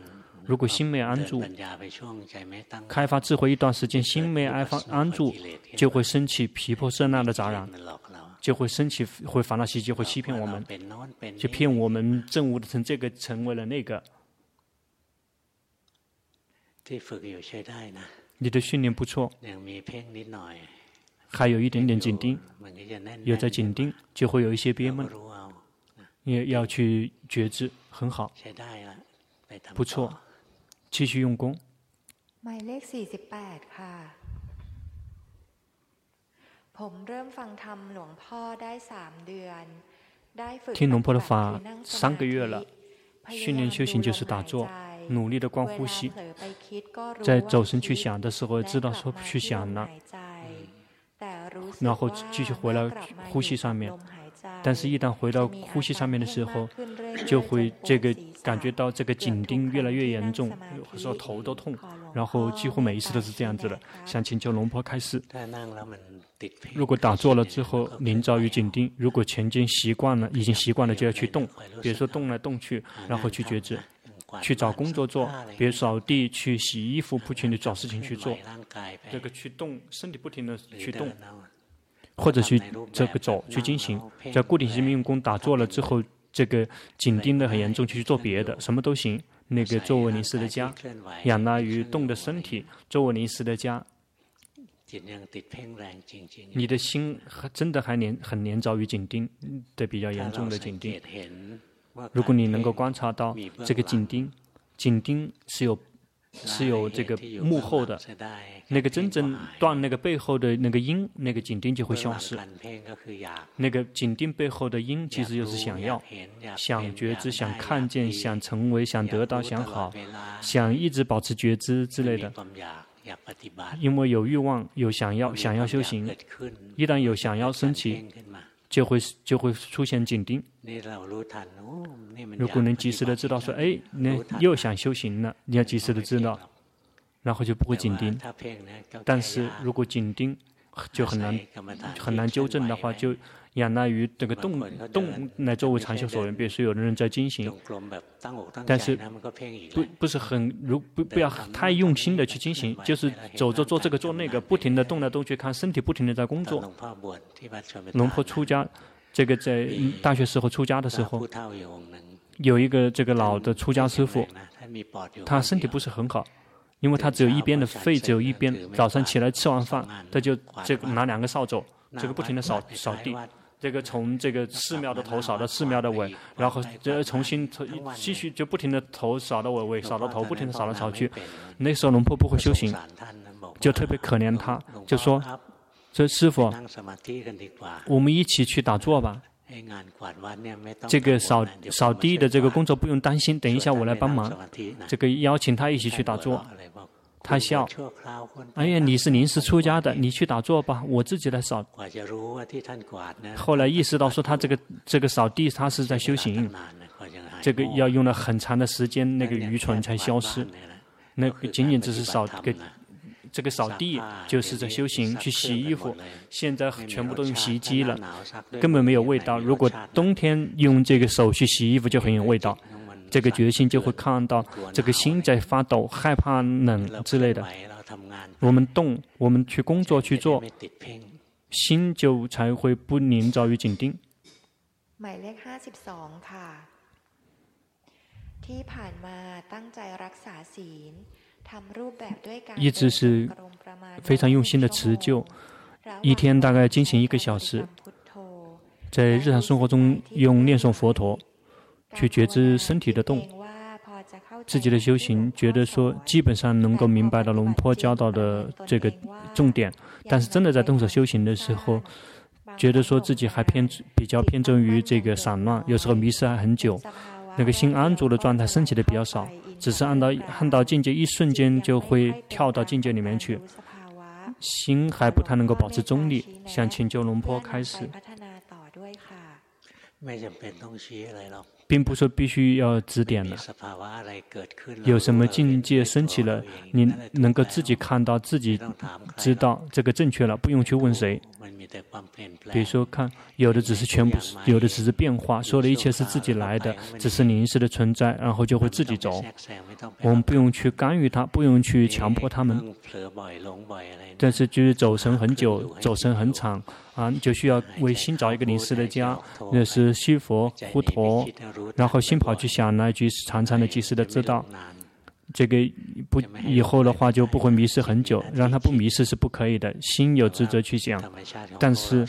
如果心没安住，开发智慧一段时间，心没安放安住，就会升起皮婆色那的杂染，就会升起会烦恼习气，会欺骗我们，就骗我们证悟的成这个成为了那个。你的训练不错，还有一点点紧盯，有在紧盯，就会有一些憋闷，也要去觉知。很好，不错，继续用功。听龙婆的法三个月了，训练修行就是打坐，努力的观呼吸，在走神去想的时候，知道说不去想了，然后继续回来呼吸上面。但是，一旦回到呼吸上面的时候，就会这个感觉到这个紧盯越来越严重，有时候头都痛，然后几乎每一次都是这样子的。想请求龙婆开示。如果打坐了之后临遭于紧盯，如果前进习惯了，已经习惯了就要去动，比如说动来动去，然后去觉知，去找工作做，比如扫地、去洗衣服、不停地找事情去做，这个去动身体不停地去动。或者去这个走去进行，在固定性命用功打坐了之后，这个紧盯的很严重，就去做别的，什么都行。那个作为临时的家，仰赖于动的身体，作为临时的家。你的心真的还连很连着于紧盯的比较严重的紧盯。如果你能够观察到这个紧盯，紧盯是有。是有这个幕后的，那个真正断那个背后的那个因，那个紧盯就会消失。那个紧盯背后的因，其实就是想要、想觉知、想看见、想成为、想得到、想好、想一直保持觉知之类的。因为有欲望、有想要、想要修行，一旦有想要升起。就会就会出现紧盯。如果能及时的知道说，哎，你又想修行了，你要及时的知道，然后就不会紧盯。但是如果紧盯，就很难很难纠正的话，就。仰赖于这个动动来作为长修所缘，比如说有的人在进行，但是不不是很如不不要太用心的去进行，就是走着做这个做那个，不停的动来动去，看身体不停的在工作。龙婆出家，这个在大学时候出家的时候，有一个这个老的出家师傅，他身体不是很好，因为他只有一边的肺只有一边，早上起来吃完饭，他就这个拿两个扫帚，这个不停的扫扫地。这个从这个寺庙的头扫到寺庙的尾，然后这重新继续就不停的头扫到尾，尾扫到头，不停的扫来扫去。那时候龙婆不会修行，就特别可怜他，就说：“这师傅，我们一起去打坐吧。这个扫扫地的这个工作不用担心，等一下我来帮忙。这个邀请他一起去打坐。”他笑，哎呀，你是临时出家的，你去打坐吧，我自己来扫。后来意识到说，他这个这个扫地，他是在修行，这个要用了很长的时间，那个愚蠢才消失。那个仅仅只是扫个这个扫地，就是在修行，去洗衣服。现在全部都用洗衣机了，根本没有味道。如果冬天用这个手去洗衣服，就很有味道。这个决心就会看到这个心在发抖、害怕冷之类的。我们动，我们去工作去做，心就才会不黏着于紧盯。一直是非常用心的持咒，一天大概进行一个小时，在日常生活中用念诵佛陀。去觉知身体的动，自己的修行，觉得说基本上能够明白到龙坡教导的这个重点，但是真的在动手修行的时候，觉得说自己还偏比较偏重于这个散乱，有时候迷失还很久，那个心安住的状态升起的比较少，只是按到按到境界一瞬间就会跳到境界里面去，心还不太能够保持中立。想请求龙坡开始。并不是说必须要指点了，有什么境界升起了，你能够自己看到，自己知道这个正确了，不用去问谁。比如说，看有的只是全部，有的只是变化，说的一切是自己来的，只是临时的存在，然后就会自己走。我们不用去干预它，不用去强迫他们。但是就是走神很久，走神很长。啊，就需要为心找一个临时的家，那是西佛护陀，然后心跑去想那句长长的、及时的知道，这个不以后的话就不会迷失很久，让他不迷失是不可以的。心有职责去想，但是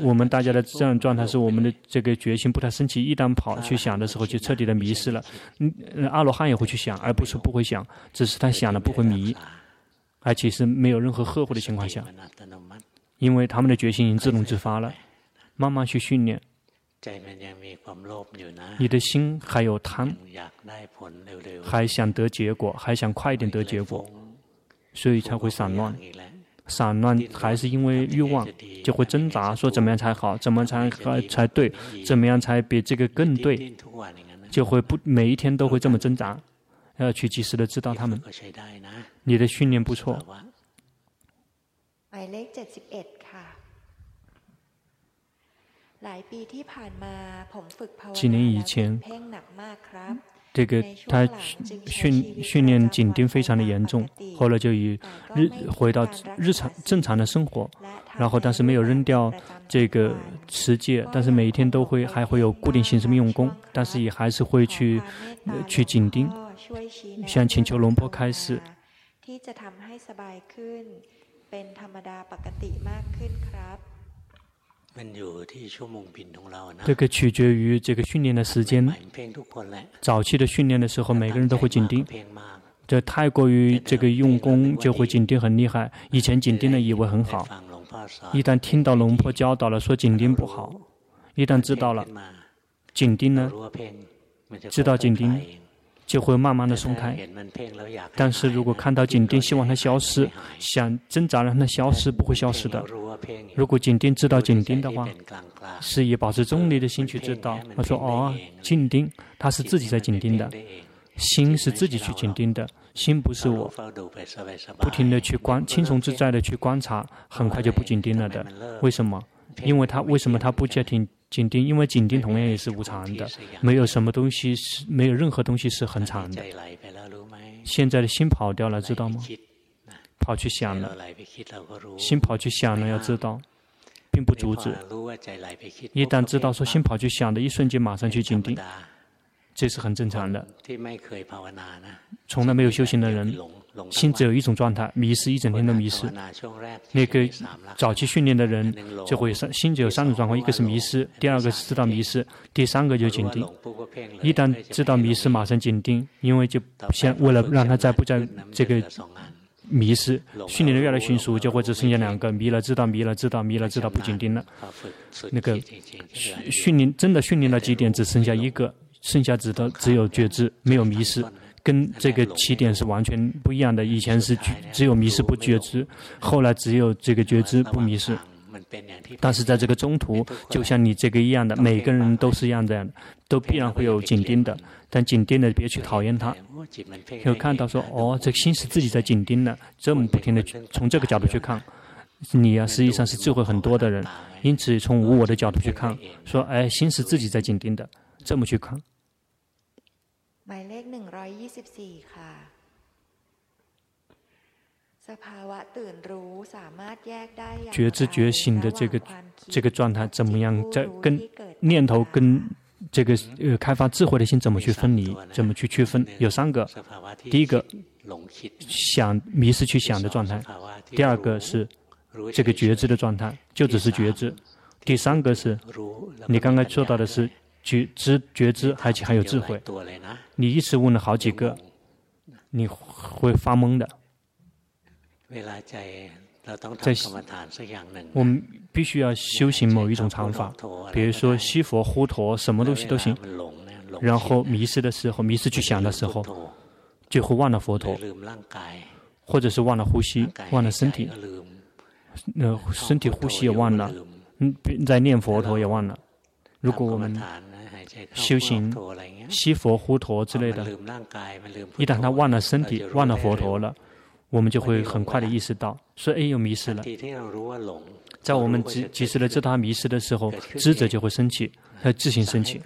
我们大家的这样状态是我们的这个决心不太升起，一旦跑去想的时候就彻底的迷失了。嗯，阿罗汉也会去想，而不是不会想，只是他想了不会迷，而且是没有任何呵护的情况下。因为他们的决心已经自动自发了，慢慢去训练。你的心还有贪，还想得结果，还想快一点得结果，所以才会散乱。散乱还是因为欲望，就会挣扎，说怎么样才好，怎么才才对，怎么样才比这个更对，就会不每一天都会这么挣扎，要去及时的知道他们。你的训练不错。几年以前，这个他训训练紧盯非常的严重，后来就以日回到日常正常的生活，然后但是没有扔掉这个持戒，但是每一天都会还会有固定形式的用功，但是也还是会去去紧盯，向请求龙波开示。这个取决于这个训练的时间。早期的训练的时候，每个人都会紧盯。这太过于这个用功，就会紧盯很厉害。以前紧盯的以为很好，一旦听到龙婆教导了，说紧盯不好，一旦知道了紧盯呢，知道紧盯。就会慢慢的松开，但是如果看到紧盯，希望它消失，想挣扎让它消失，不会消失的。如果紧盯知道紧盯的话，是以保持中立的心去知道。他说：“哦，紧盯，他是自己在紧盯的，心是自己去紧盯的，心不是我。不停的去观，轻松自在的去观察，很快就不紧盯了的。为什么？因为他为什么他不接听？”紧盯，因为紧盯同样也是无常的，没有什么东西是，没有任何东西是很常的。现在的心跑掉了，知道吗？跑去想了，心跑去想了，要知道，并不阻止。一旦知道说心跑去想的一瞬间，马上去紧盯，这是很正常的。从来没有修行的人。心只有一种状态，迷失一整天都迷失。那个早期训练的人就会三，心只有三种状况：一个是迷失，第二个是知道迷失，第三个就紧盯。一旦知道迷失，马上紧盯，因为就先为了让他再不在这个迷失，训练的越来越迅速，就会只剩下两个：迷了知道，迷了知道，迷了知道不紧盯了。那个训训练真的训练到极点，只剩下一个，剩下只的只有觉知，没有迷失。跟这个起点是完全不一样的。以前是只有迷失不觉知，后来只有这个觉知不迷失。但是在这个中途，就像你这个一样的，每个人都是一样的，都必然会有紧盯的。但紧盯的别去讨厌他，有看到说哦，这个心是自己在紧盯的，这么不停的从这个角度去看，你啊实际上是智慧很多的人。因此从无我的角度去看，说哎，心是自己在紧盯的，这么去看。觉知觉醒的这个这个状态怎么样？在跟念头跟这个呃开发智慧的心怎么去分离？怎么去区分？有三个：第一个想迷失去想的状态；第二个是这个觉知的状态，就只是觉知；第三个是你刚刚说到的是。觉知、觉知，而且还有智慧。你一次问了好几个，你会发懵的。在我们必须要修行某一种禅法，比如说西佛、呼陀，什么东西都行。然后迷失的时候，迷失去想的时候，就会忘了佛陀，或者是忘了呼吸，忘了身体，呃，身体呼吸也忘了，嗯，在念佛陀也忘了。如果我们修行西佛呼陀之类的，一旦他忘了身体，忘了佛陀了，我们就会很快的意识到，说哎，又迷失了。在我们及及时的知道他迷失的时候，知者就会升起，他自行升起。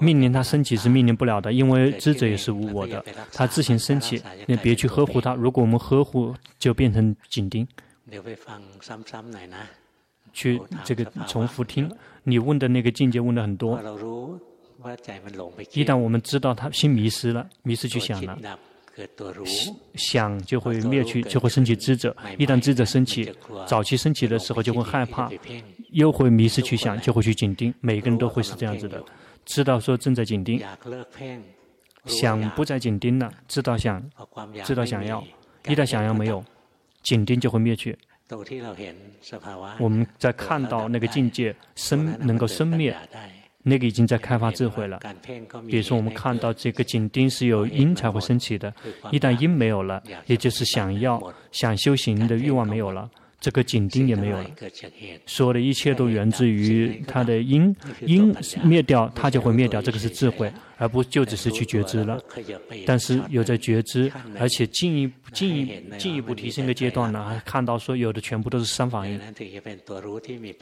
命令他升起是命令不了的，因为知者也是无我的，他自行升起，你别去呵护他。如果我们呵护，就变成紧盯。去这个重复听，你问的那个境界问的很多。一旦我们知道他心迷失了，迷失去想了，想就会灭去，就会升起知者。一旦知者升起，早期升起的时候就会害怕，又会迷失去想，就会去紧盯。每个人都会是这样子的，知道说正在紧盯，想不再紧盯了，知道想，知道想要，一旦想要没有，紧盯就会灭去。我们在看到那个境界生能够生灭，那个已经在开发智慧了。比如说，我们看到这个紧盯是有因才会升起的，一旦因没有了，也就是想要想修行的欲望没有了。这个紧盯也没有了，所有的一切都源自于它的因，因灭掉，它就会灭掉。这个是智慧，而不就只是去觉知了。但是有在觉知，而且进一步、进一进一步提升一个阶段呢，还看到说有的全部都是三反应，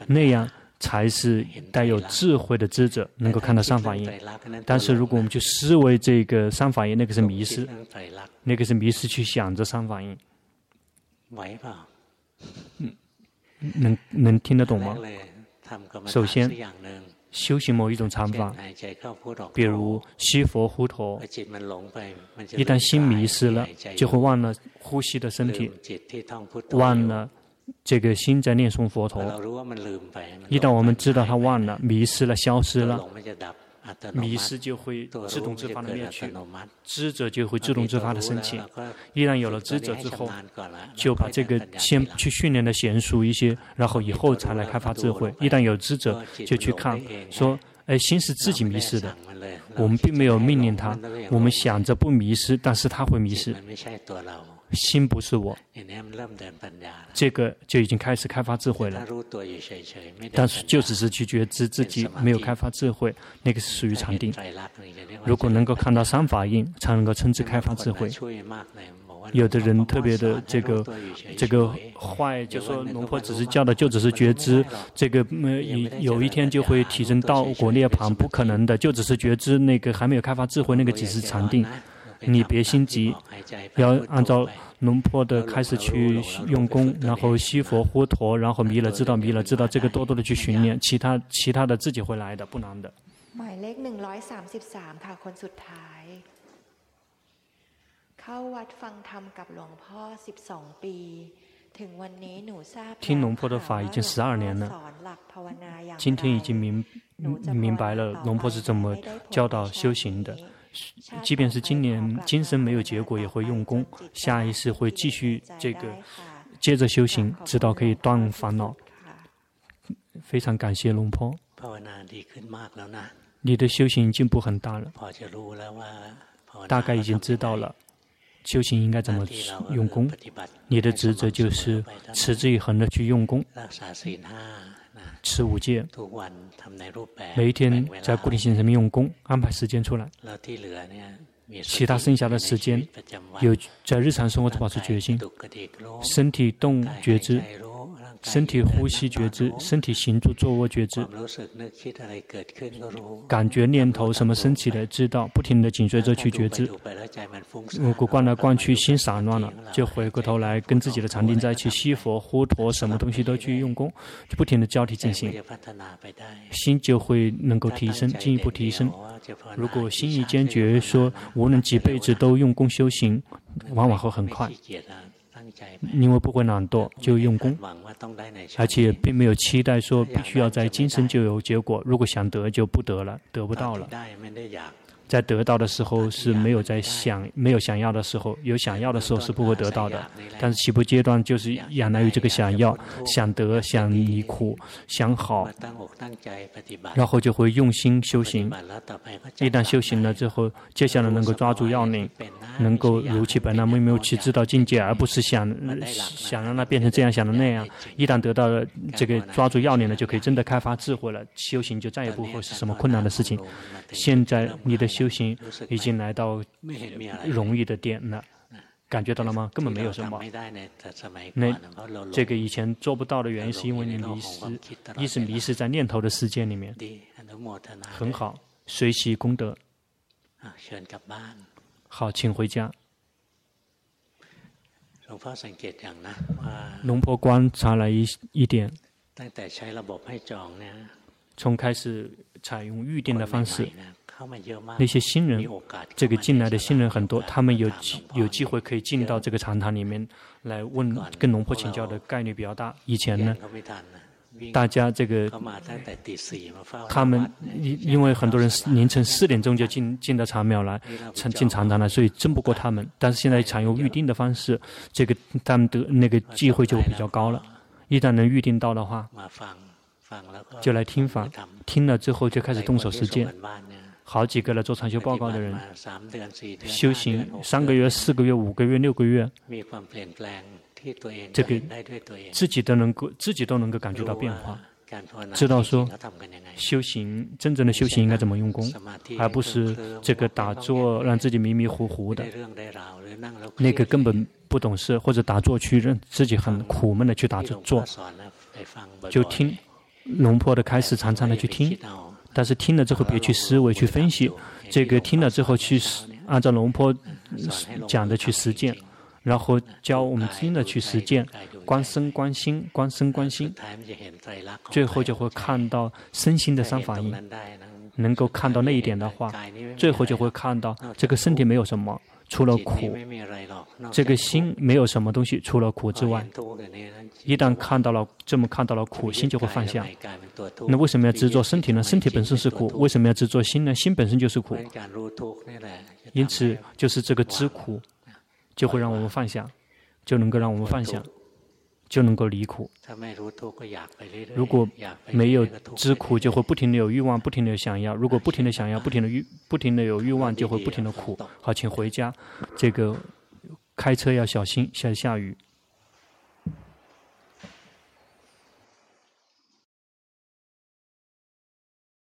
那样才是带有智慧的智者能够看到三法印。但是如果我们去思维这个三法印，那个是迷失，那个是迷失去想着三法印。嗯，能能听得懂吗？首先，修行某一种禅法，比如吸佛呼陀，一旦心迷失了，就会忘了呼吸的身体，忘了这个心在念诵佛陀。一旦我们知道他忘了、迷失了、消失了。迷失就会自动自发的灭去，知者就会自动自发的升起。一旦有了知者之后，就把这个先去训练的娴熟一些，然后以后才来开发智慧。一旦有知者，就去看，说，哎，心是自己迷失的，我们并没有命令他，我们想着不迷失，但是他会迷失。心不是我，这个就已经开始开发智慧了。但是就只是去觉知自己没有开发智慧，那个是属于禅定。如果能够看到三法印，才能够称之开发智慧。有的人特别的这个这个坏，就说龙婆只是教的就只是觉知，这个有有一天就会提升到果涅槃，不可能的，就只是觉知那个还没有开发智慧，那个只是禅定。你别心急，要按照龙婆的开始去用功，然后吸佛呼陀，然后迷了知道迷了知道，这个多多的去训练，其他其他的自己会来的，不难的。听龙婆的法已经十二年了，今天已经明明白了龙婆是怎么教导修行的。即便是今年今生没有结果，也会用功，下一世会继续这个接着修行，直到可以断烦恼。非常感谢龙坡，你的修行进步很大了，大概已经知道了修行应该怎么用功。你的职责就是持之以恒的去用功。持五戒，每一天在固定行程里用功，安排时间出来。其他剩下的时间，有在日常生活中保持决心，身体动觉知。身体呼吸觉知，身体行住坐卧觉知，感觉念头什么升起的知道，不停地紧随着去觉知。如果逛来逛去心散乱了，就回过头来跟自己的禅定在一起，吸佛呼陀，什么东西都去用功，就不停地交替进行，心就会能够提升，进一步提升。如果心意坚决说无论几辈子都用功修行，往往会很快。因为不会懒惰，就用功，而且并没有期待说必须要在今生就有结果。如果想得就不得了，得不到了。在得到的时候是没有在想，没有想要的时候，有想要的时候是不会得到的。但是起步阶段就是仰赖于这个想要、想得、想离苦、想好，然后就会用心修行。一旦修行了之后，接下来能够抓住要领，能够如其本来没有去知道境界，而不是想想让它变成这样，想的那样。一旦得到了这个抓住要领了，就可以真的开发智慧了，修行就再也不会是什么困难的事情。现在你的修。行已经来到容易的点了，感觉到了吗？根本没有什么。那这个以前做不到的原因，是因为你迷失，一直迷失在念头的世界里面。很好，随喜功德。好，请回家。龙婆观察了一一点，从开始采用预定的方式。那些新人，这个进来的新人很多，他们有机有机会可以进到这个禅堂里面来问，跟龙婆请教的概率比较大。以前呢，大家这个他们因因为很多人凌晨四点钟就进进到禅庙来，进进禅堂了，所以争不过他们。但是现在采用预定的方式，这个他们的那个机会就比较高了。一旦能预定到的话，就来听法，听了之后就开始动手实践。好几个来做禅修报告的人，修行三个月、四个月、五个月、六个月，这个自己都能够自己都能够感觉到变化，知道说修行真正的修行应该怎么用功，而不是这个打坐让自己迷迷糊糊的，那个根本不懂事，或者打坐去让自己很苦闷的去打坐，就听龙婆的开始，常常的去听。但是听了之后别去思维去分析，这个听了之后去按照龙坡讲的去实践，然后教我们听的去实践，观身观心，观身观心，最后就会看到身心的三法印，能够看到那一点的话，最后就会看到这个身体没有什么。除了苦，这个心没有什么东西除了苦之外。一旦看到了这么看到了苦，心就会放下。那为什么要执着身体呢？身体本身是苦，为什么要执着心呢？心本身就是苦。因此，就是这个知苦，就会让我们放下，就能够让我们放下。就能够离苦。如果没有知苦，就会不停的有欲望，不停的想要。如果不停的想要，不停的欲，不停的有欲望，就会不停的苦。好，请回家。这个开车要小心，下下雨。